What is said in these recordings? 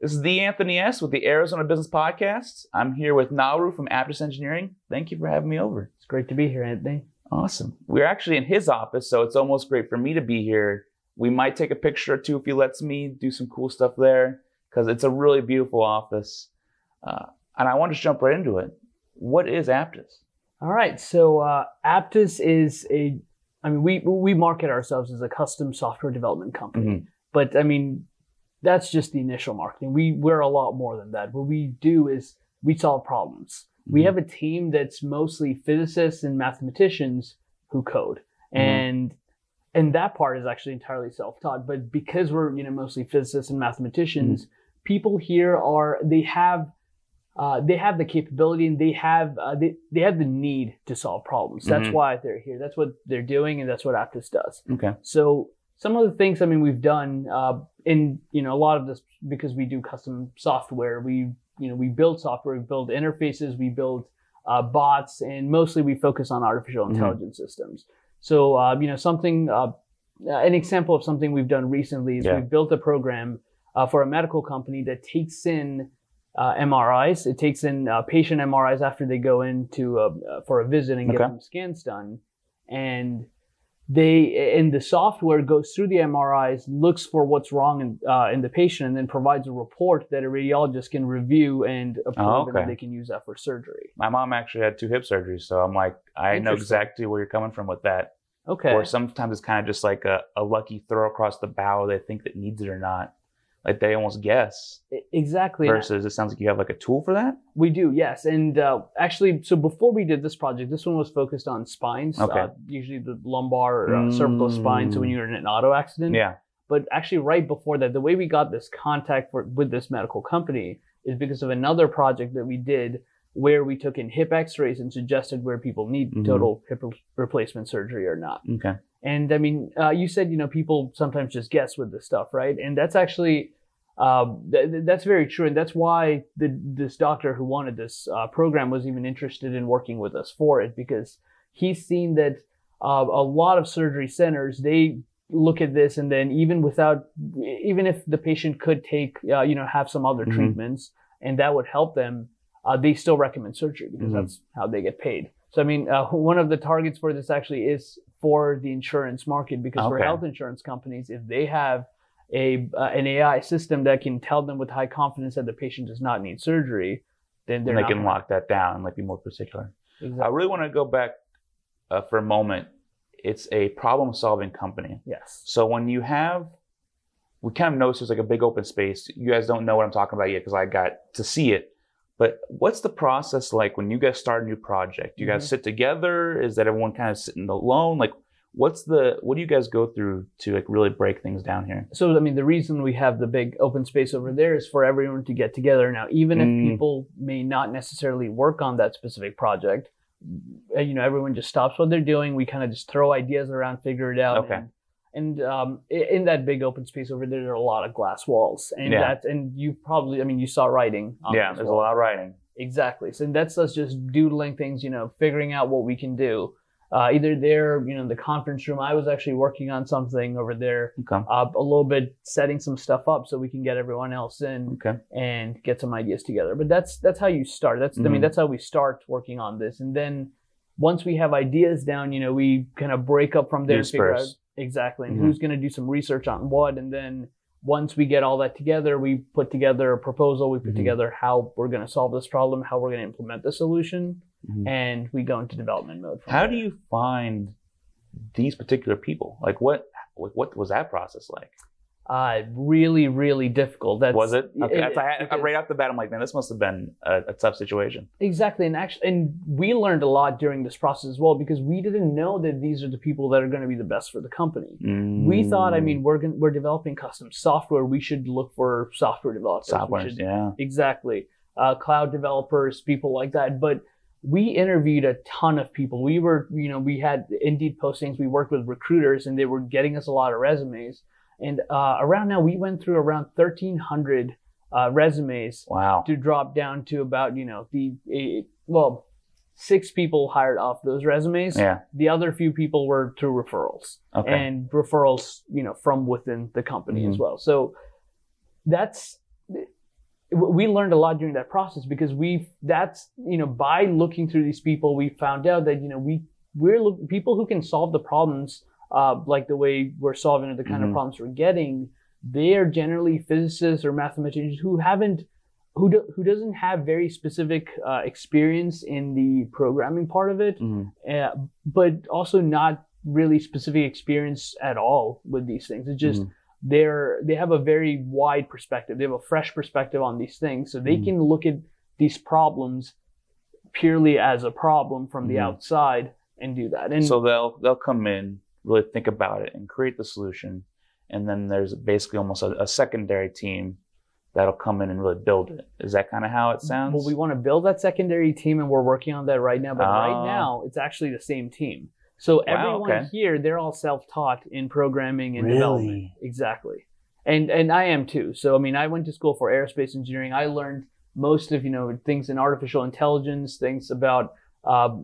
This is the Anthony S. with the Arizona Business Podcast. I'm here with Nauru from Aptus Engineering. Thank you for having me over. It's great to be here, Anthony. Awesome. We're actually in his office, so it's almost great for me to be here. We might take a picture or two if he lets me do some cool stuff there because it's a really beautiful office. Uh, and I want to jump right into it. What is Aptus? All right. So uh, Aptus is a, I mean, we we market ourselves as a custom software development company, Mhm. but I mean, that's just the initial marketing. We we're a lot more than that. What we do is we solve problems. We Mhm. have a team that's mostly physicists and mathematicians who code, Mhm. and and that part is actually entirely self-taught. But because we're you know mostly physicists and mathematicians, Mm-hmm. people here are they have uh, they have the capability and they have uh, they, they have the need to solve problems. That's Mhm. why they're here. That's what they're doing, and that's what Aptus does. Okay. So some of the things I mean we've done uh, in you know a lot of this because we do custom software. We you know we build software, we build interfaces, we build uh, bots, and mostly we focus on artificial Mhm. intelligence systems. So uh, you know something uh, an example of something we've done recently is Yeah. we've built a program uh, for a medical company that takes in uh, MRIs. It takes in uh, patient MRIs after they go in to for a visit and get some scans done, and they and the software goes through the MRIs, looks for what's wrong in uh, in the patient, and then provides a report that a radiologist can review and approve, Oh, and they can use that for surgery. My mom actually had two hip surgeries, so I'm like, I know exactly where you're coming from with that. Okay. Or sometimes it's kind of just like a, a lucky throw across the bow. They think that needs it or not. Like they almost guess. Exactly. Versus it sounds like you have like a tool for that. We do, yes. And uh, actually, so before we did this project, this one was focused on spines, Okay. uh, usually the lumbar or uh, cervical spine. So when Mm. you're in an auto accident. Yeah. But actually, right before that, the way we got this contact for, with this medical company is because of another project that we did where we took in hip x-rays and suggested where people need Mhm. total hip re- replacement surgery or not. Okay. And I mean, uh, you said, you know, people sometimes just guess with this stuff, right? And that's actually, uh, th- th- that's very true. And that's why the, this doctor who wanted this uh, program was even interested in working with us for it because he's seen that uh, a lot of surgery centers, they look at this and then even without, even if the patient could take, uh, you know, have some other Mhm. treatments and that would help them, uh, they still recommend surgery because Mhm. that's how they get paid. So, I mean, uh, one of the targets for this actually is for the insurance market because for health insurance companies, if they have a uh, an AI system that can tell them with high confidence that the patient does not need surgery, then they can lock that down and like be more particular. I really want to go back uh, for a moment. It's a problem solving company. Yes. So when you have, we kind of notice there's like a big open space. You guys don't know what I'm talking about yet because I got to see it. But what's the process like when you guys start a new project? Do you guys Mhm. sit together? Is that everyone kind of sitting alone? Like, what's the what do you guys go through to like really break things down here? So, I mean, the reason we have the big open space over there is for everyone to get together. Now, even if Mm. people may not necessarily work on that specific project, you know, everyone just stops what they're doing. We kind of just throw ideas around, figure it out. Okay. And, and um, in that big open space over there, there are a lot of glass walls, and Yeah. that, and you probably, I mean, you saw writing. On yeah, there's a lot of writing. Exactly. So that's us just doodling things, you know, figuring out what we can do. Uh, either there, you know, in the conference room, I was actually working on something over there, Okay. uh, a little bit setting some stuff up so we can get everyone else in Okay. and get some ideas together. But that's that's how you start. That's I Mhm. mean that's how we start working on this, and then once we have ideas down, you know, we kind of break up from there and figure out exactly and Mhm. who's going to do some research on what, and then once we get all that together, we put together a proposal. We put Mhm. together how we're going to solve this problem, how we're going to implement the solution, Mhm. and we go into development mode. How there. do you find these particular people? Like, what what what was that process like? Uh, really, really difficult. That's, was it? Okay, it- I, right off the bat, I'm like, man, this must have been a, a tough situation. Exactly, and actually, and we learned a lot during this process as well because we didn't know that these are the people that are going to be the best for the company. We thought, I Mm. mean, we're we're developing custom software. We should look for software developers. Software, yeah. exactly, uh, cloud developers, people like that. But we interviewed a ton of people. We were, you know, we had Indeed postings. We worked with recruiters, and they were getting us a lot of resumes. And uh, around now, we went through around thirteen hundred uh, resumes Wow. to drop down to about you know the eh, well six people hired off those resumes Yeah. the other few people were through referrals Okay. and referrals you know from within the company as Mhm. well so that's we learned a lot during that process because we that's you know by looking through these people we found out that you know we we're look, people who can solve the problems uh, like the way we're solving or the kind Mhm. of problems we're getting they are generally physicists or mathematicians who haven't who do, who doesn't have very specific uh, experience in the programming part of it Mhm. uh, but also not really specific experience at all with these things. It's just Mhm. they're they have a very wide perspective. They have a fresh perspective on these things, so they Mhm. can look at these problems purely as a problem from the Mhm. outside and do that. And so they'll they'll come in, really think about it, and create the solution, and then there's basically almost a, a secondary team that'll come in and really build it. Is that kind of how it sounds? well, we want to build that secondary team, and we're working on that right now. But right oh. now, it's actually the same team. So everyone okay. here, they're all self-taught in programming and development. Really? Exactly. And and I am too. So I mean, I went to school for aerospace engineering. I learned most of you know things in artificial intelligence, things about uh,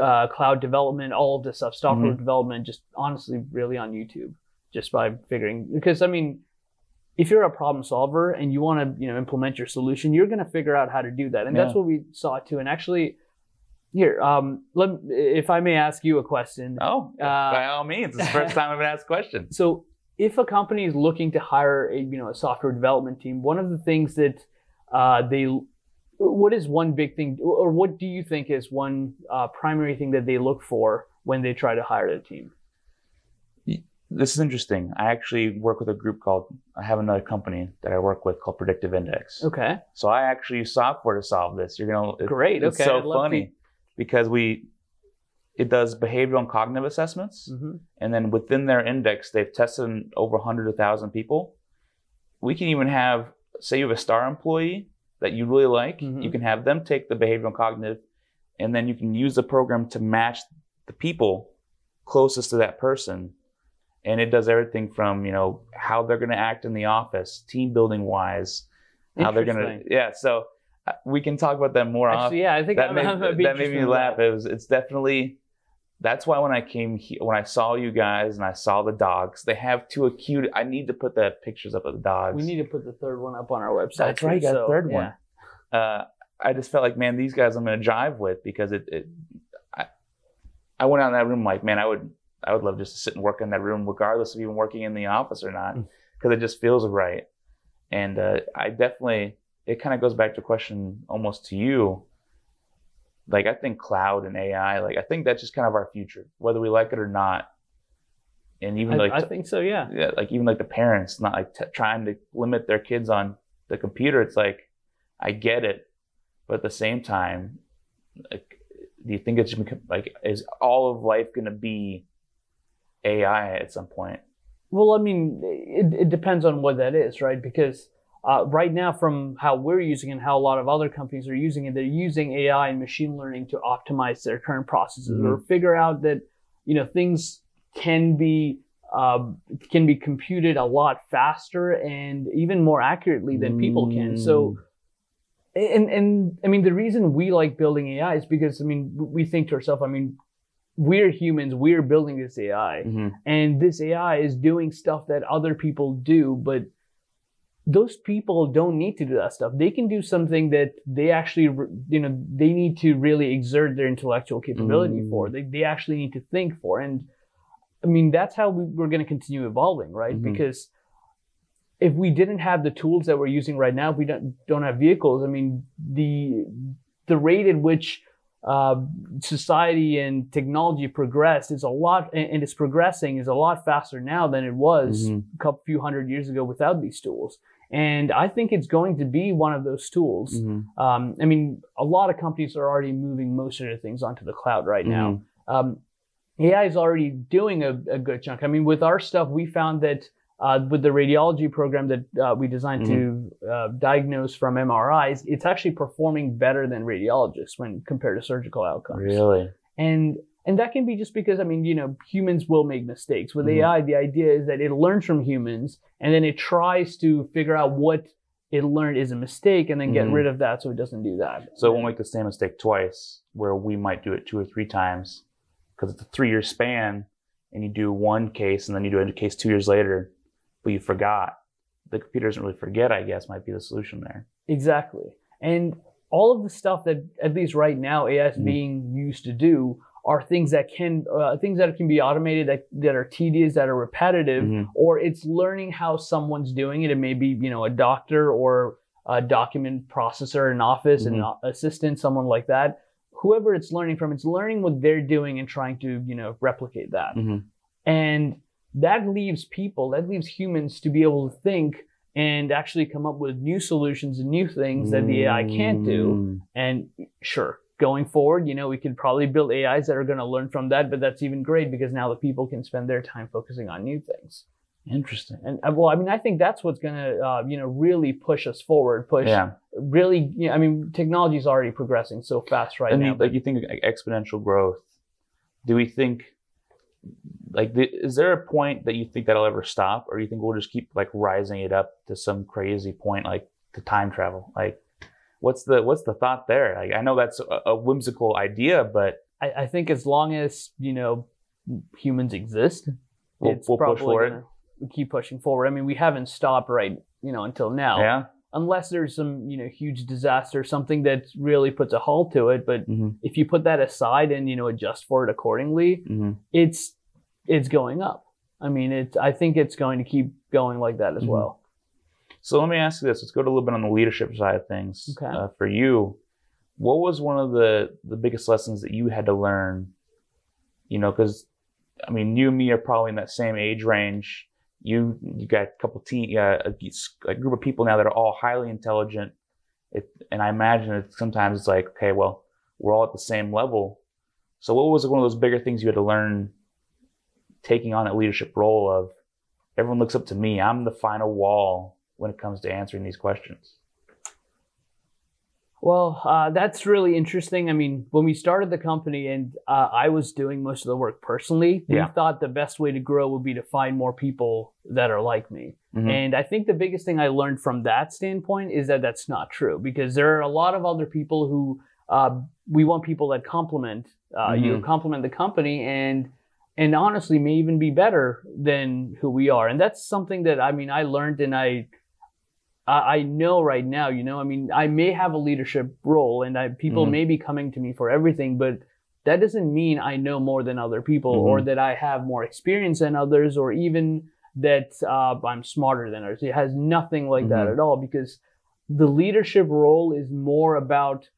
uh, cloud development, all of this stuff, software Mhm. development. Just honestly, really on YouTube, just by figuring. Because I mean, if you're a problem solver and you want to you know implement your solution, you're going to figure out how to do that, and that's what we saw too. And actually, here, um, let if I may ask you a question. Oh, Uh, by all means, it's the first time I've been asked questions. So if a company is looking to hire a you know a software development team, one of the things that uh, they what is one big thing, or what do you think is one uh, primary thing that they look for when they try to hire a team? This is interesting. I actually work with a group called. I have another company that I work with called Predictive Index. Okay, So I actually use software to solve this. You're gonna. it- Great, It's okay, so funny to- because we. It does behavioral and cognitive assessments. hmm and then within their index they've tested over 100000 people we can even have say you have a star employee that you really like Mhm. you can have them take the behavioral and cognitive and then you can use the program to match the people closest to that person and it does everything from you know how they're going to act in the office team building wise how they're going to yeah so uh, we can talk about that more often yeah, I think that I'm, made, I'm that made me laugh. that. It was it's definitely that's why when I came here, when I saw you guys and I saw the dogs, they have two acute. I need to put the pictures up of the dogs. We need to put the third one up on our website. That's right, too, you got a so, third yeah. one. Uh, I just felt like, man, these guys I'm going to jive with because it. it I, I went out in that room like, man, I would I would love just to sit and work in that room, regardless of even working in the office or not, Mm. because it just feels right. And uh, I definitely, it kind of goes back to a question almost to you. Like I think cloud and AI, like I think that's just kind of our future, whether we like it or not. And even I, like I think so. Yeah. yeah, like even like the parents not like t- trying to limit their kids on the computer. It's like I get it, but at the same time, like, do you think it's like is all of life going to be AI at some point? Well, I mean, it, it depends on what that is, right? Because uh, right now, from how we're using it and how a lot of other companies are using it, they're using AI and machine learning to optimize their current processes or figure out that you know things can be um, can be computed a lot faster and even more accurately than people can. So. And and I mean the reason we like building AI is because I mean we think to ourselves I mean we're humans we're building this AI Mhm. and this AI is doing stuff that other people do, but those people don't need to do that stuff. They can do something that they actually, you know, they need to really exert their intellectual capability Mm. for. They, they actually need to think for. And I mean, that's how we, we're going to continue evolving, right? Mhm. Because if we didn't have the tools that we're using right now, if we don't, don't have vehicles, I mean, the, the rate at which uh, society and technology progressed is a lot, and, it's progressing is a lot faster now than it was Mhm. a couple few hundred years ago without these tools. And I think it's going to be one of those tools. Mhm. Um, I mean, a lot of companies are already moving most of their things onto the cloud right now. Um, AI is already doing a, a good chunk. I mean, with our stuff, we found that uh, with the radiology program that uh, we designed to uh, diagnose from MRIs, it's actually performing better than radiologists when compared to surgical outcomes Really? and and that can be just because I mean you know humans will make mistakes with Mhm. AI. The idea is that it learns from humans and then it tries to figure out what it learned is a mistake and then get Mhm. rid of that so it doesn't do that. So it won't make the same mistake twice, where we might do it two or three times, because it's a three-year span, and you do one case and then you do a case two years later, but you forgot. the computer doesn't really forget, I guess, might be the solution there. Exactly. And all of the stuff that, at least right now, AI is Mhm. being used to do are things that can uh, things that can be automated that, that are tedious that are repetitive Mhm. or it's learning how someone's doing it it may be you know a doctor or a document processor in office an Mhm. assistant someone like that whoever it's learning from it's learning what they're doing and trying to you know replicate that Mhm. and that leaves people that leaves humans to be able to think and actually come up with new solutions and new things that the ai can't do Mm. and sure, going forward, you know, we could probably build AIs that are going to learn from that, but that's even great because now the people can spend their time focusing on new things. Interesting. And uh, well, I mean, I think that's what's going to, uh, you know, really push us forward. Push Yeah. really. You know, I mean, technology is already progressing so fast right and now. you, like you think exponential growth. Do we think like the, is there a point that you think that'll ever stop, or you think we'll just keep like rising it up to some crazy point, like to time travel? Like, what's the what's the thought there? Like, I know that's a, a whimsical idea, but I, I think as long as you know humans exist, We'll- it's we'll push probably forward. gonna keep pushing forward. I mean, we haven't stopped right, you know, until now. yeah. Unless there's some you know huge disaster something that really puts a halt to it but hmm if you put that aside and you know adjust for it accordingly hmm it's it's going up i mean it's i think it's going to keep going like that as Mhm. well So let me ask you this. Let's go to a little bit on the leadership side of things. Okay. Uh, for you, what was one of the the biggest lessons that you had to learn? You know, because I mean, you and me are probably in that same age range. You you got a couple teen, uh, a, a group of people now that are all highly intelligent. It, and I imagine that sometimes it's like, okay, well, we're all at the same level. So what was one of those bigger things you had to learn taking on that leadership role of everyone looks up to me. I'm the final wall when it comes to answering these questions. Well uh, that's really interesting i mean when we started the company and uh, i was doing most of the work personally Yeah. we thought the best way to grow would be to find more people that are like me Mhm. And I think the biggest thing I learned from that standpoint is that that's not true because there are a lot of other people who uh, we want people that complement uh, you Mhm. complement the company and and honestly may even be better than who we are. And that's something that I mean I learned and I I I know right now. You know, I mean I may have a leadership role and I, people Mhm. may be coming to me for everything, but that doesn't mean I know more than other people Mhm. or that I have more experience than others or even that uh, I'm smarter than others. It has nothing like that Mhm. at all because the leadership role is more about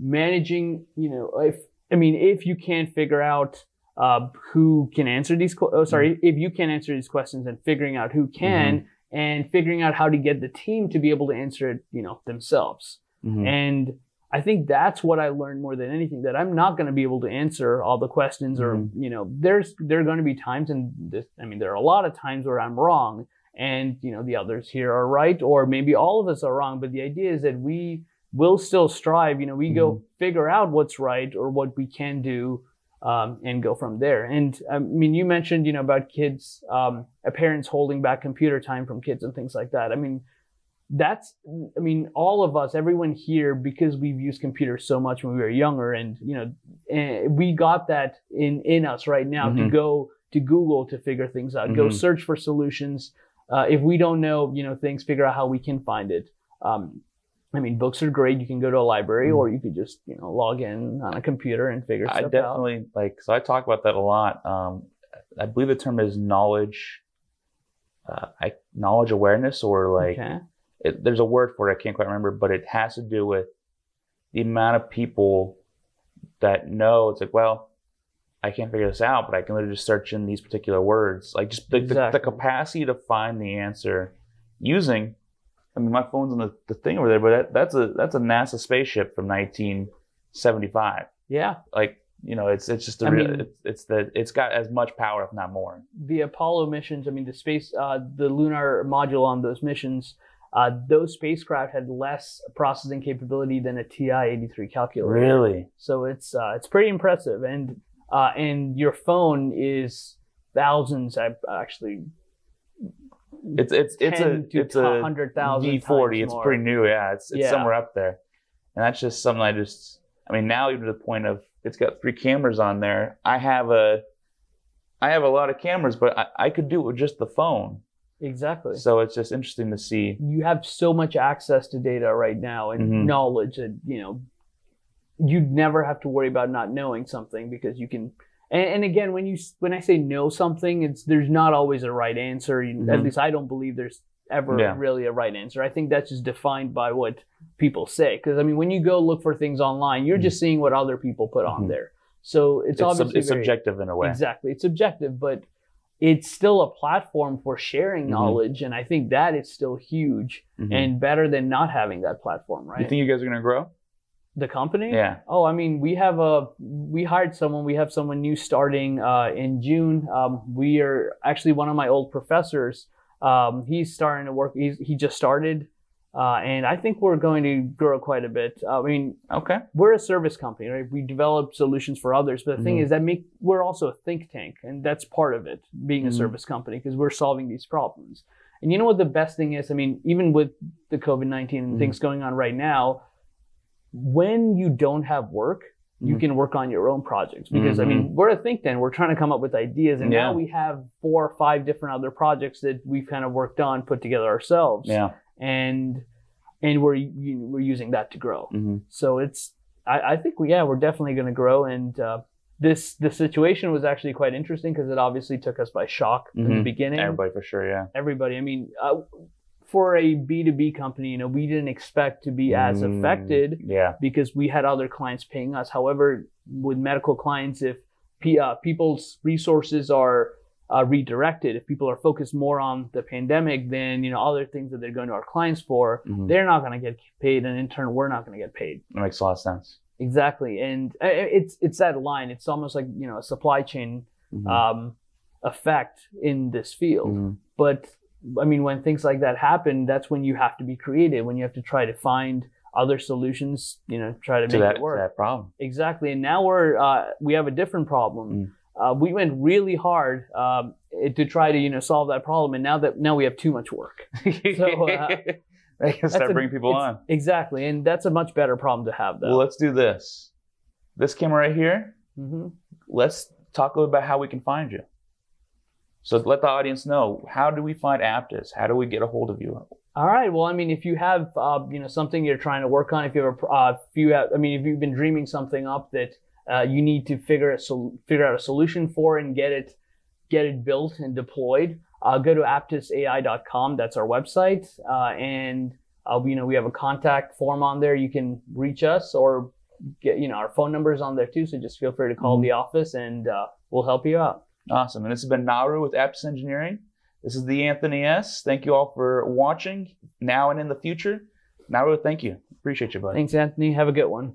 managing, you know, if, I mean, if you can't figure out uh, who can answer these, oh, sorry, if you can't answer these questions and figuring out who can and figuring out how to get the team to be able to answer it, you know, themselves. Mhm. And I think that's what I learned more than anything that I'm not going to be able to answer all the questions or, Mhm. you know, there's, there are going to be times and this, I mean, there are a lot of times where I'm wrong and, you know, the others here are right, or maybe all of us are wrong. But the idea is that we will still strive, you know, we go figure out what's right or what we can do. Um, and go from there. And I mean, you mentioned, you know, about kids, um, parents holding back computer time from kids and things like that. I mean, that's i mean all of us everyone here because we've used computers so much when we were younger and you know and we got that in in us right now to Mhm. go to google to figure things out go Mhm. search for solutions uh, if we don't know you know things figure out how we can find it um, i mean books are great you can go to a library Mhm. or you could just you know log in on a computer and figure stuff out I definitely like so I talk about that a lot. Um, I believe the term is knowledge, uh, I, knowledge awareness, or like okay it, there's a word for it. I can't quite remember, but it has to do with the amount of people that know. It's like, well, I can't figure this out, but I can literally just search in these particular words. Like just the, the, the capacity to find the answer using. I mean, my phone's on the, the thing over there, but that, that's a that's a NASA spaceship from 1975. yeah Like you know, it's it's just a I real, mean- it's, it's the it's got as much power, if not more. the Apollo missions, I mean, the space, uh, the lunar module on those missions, uh, those spacecraft had less processing capability than a TI-83 calculator. Really? So it's uh, it's pretty impressive, and uh, and your phone is thousands. I actually It's it's it's a 10 to it's a hundred thousand V40. It's pretty new. Yeah, it's it's Yeah. somewhere up there, and that's just something I just. I mean, now even to the point of it's got three cameras on there. I have a, I have a lot of cameras, but I, I could do it with just the phone. Exactly. So it's just interesting to see. you have so much access to data right now and Mhm. knowledge that you know you'd never have to worry about not knowing something because you can and, and again when you when i say know something it's there's not always a right answer You- at Mhm. least i don't believe there's ever Yeah. really a right answer i think that's just defined by what people say because i mean when you go look for things online you're just seeing what other people put on Mhm. there so it's, It's, sub- obviously it's very- subjective in a way. Exactly. It's subjective, but it's still a platform for sharing Mhm. knowledge. And I think that is still huge Mhm. and better than not having that platform, right? you think you guys are going to grow? The company? Yeah. Oh, I mean, we have a, we hired someone, we have someone new starting uh, in June. Um, we are actually one of my old professors. Um, he's starting to work, he's, he just started. Uh, and I think we're going to grow quite a bit. I mean, Okay. we're a service company, right? We develop solutions for others, but the thing Mhm. is that make we're also a think tank, and that's part of it, being a Mhm. service company, because we're solving these problems. And you know what the best thing is? I mean, even with the COVID nineteen and Mhm. things going on right now, when you don't have work, you Mhm. can work on your own projects. Because I Mhm. mean, we're a think tank. We're trying to come up with ideas, and Yeah. now we have four or five different other projects that we've kind of worked on, put together ourselves, Yeah. and and we're you, we're using that to grow. hmm So it's, I, I think, we, yeah, we're definitely going to grow. And uh, this the situation was actually quite interesting because it obviously took us by shock in the Mhm. beginning. Everybody for sure. Yeah. Everybody. I mean, uh, for a B two B company, you know, we didn't expect to be as Mm, affected Yeah. because we had other clients paying us. However, with medical clients, if P, uh, people's resources are uh, redirected, if people are focused more on the pandemic than you know other things that they're going to our clients for, Mhm. they're not going to get paid, and in turn, we're not going to get paid. That makes a lot of sense. Exactly, and uh, it's it's that line. It's almost like you know a supply chain Mhm. um, effect in this field. Mhm. But I mean, when things like that happen, that's when you have to be creative. When you have to try to find other solutions. You know, try to To make that, it work. that problem. Exactly, and now we're uh, we have a different problem. Mm. Uh, we went really hard um, to try to you know solve that problem, and now that now we have too much work. So, uh, they can start bringing people on. Exactly, and that's a much better problem to have, though. Well, let's do this. This camera right here. hmm Let's talk a little bit about how we can find you. So let the audience know how do we find Aptus? How do we get a hold of you? All right. Well, I mean, if you have, uh, you know, something you're trying to work on, if you have, a, uh, if you have, I mean, if you've been dreaming something up that uh, you need to figure a sol- figure out a solution for and get it, get it built and deployed, uh, go to aptusai.com. That's our website, uh, and uh, you know, we have a contact form on there. You can reach us or get, you know, our phone number is on there too. So just feel free to call Mhm. the office, and uh, we'll help you out. Awesome. And this has been Nauru with Aptus Engineering. This is the Anthony S. Thank you all for watching now and in the future. Nauru, thank you. Appreciate you, buddy. Thanks, Anthony. Have a good one.